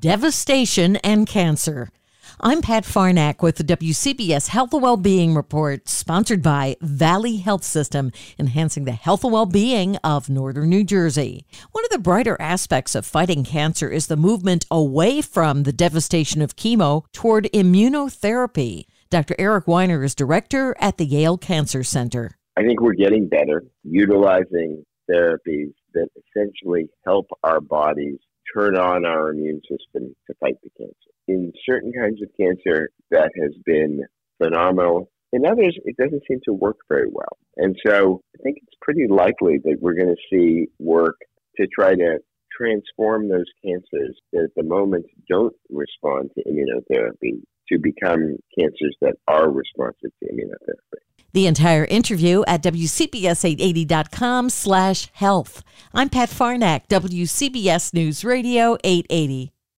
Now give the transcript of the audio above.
devastation and cancer. I'm Pat Farnack with the WCBS Health and Wellbeing Report, sponsored by Valley Health System, enhancing the health and well-being of northern New Jersey. One of the brighter aspects of fighting cancer is the movement away from the devastation of chemo toward immunotherapy. Dr. Eric Winer is director at the Yale Cancer Center. I think we're getting better utilizing therapies that essentially help our bodies turn on our immune system to fight the cancer. In certain kinds of cancer, that has been phenomenal. In others, it doesn't seem to work very well. And so I think it's pretty likely that we're going to see work to try to transform those cancers that at the moment don't respond to immunotherapy to become cancers that are responsive to immunotherapy. The entire interview at WCBS880.com slash health. I'm Pat Farnack, WCBS News Radio 880.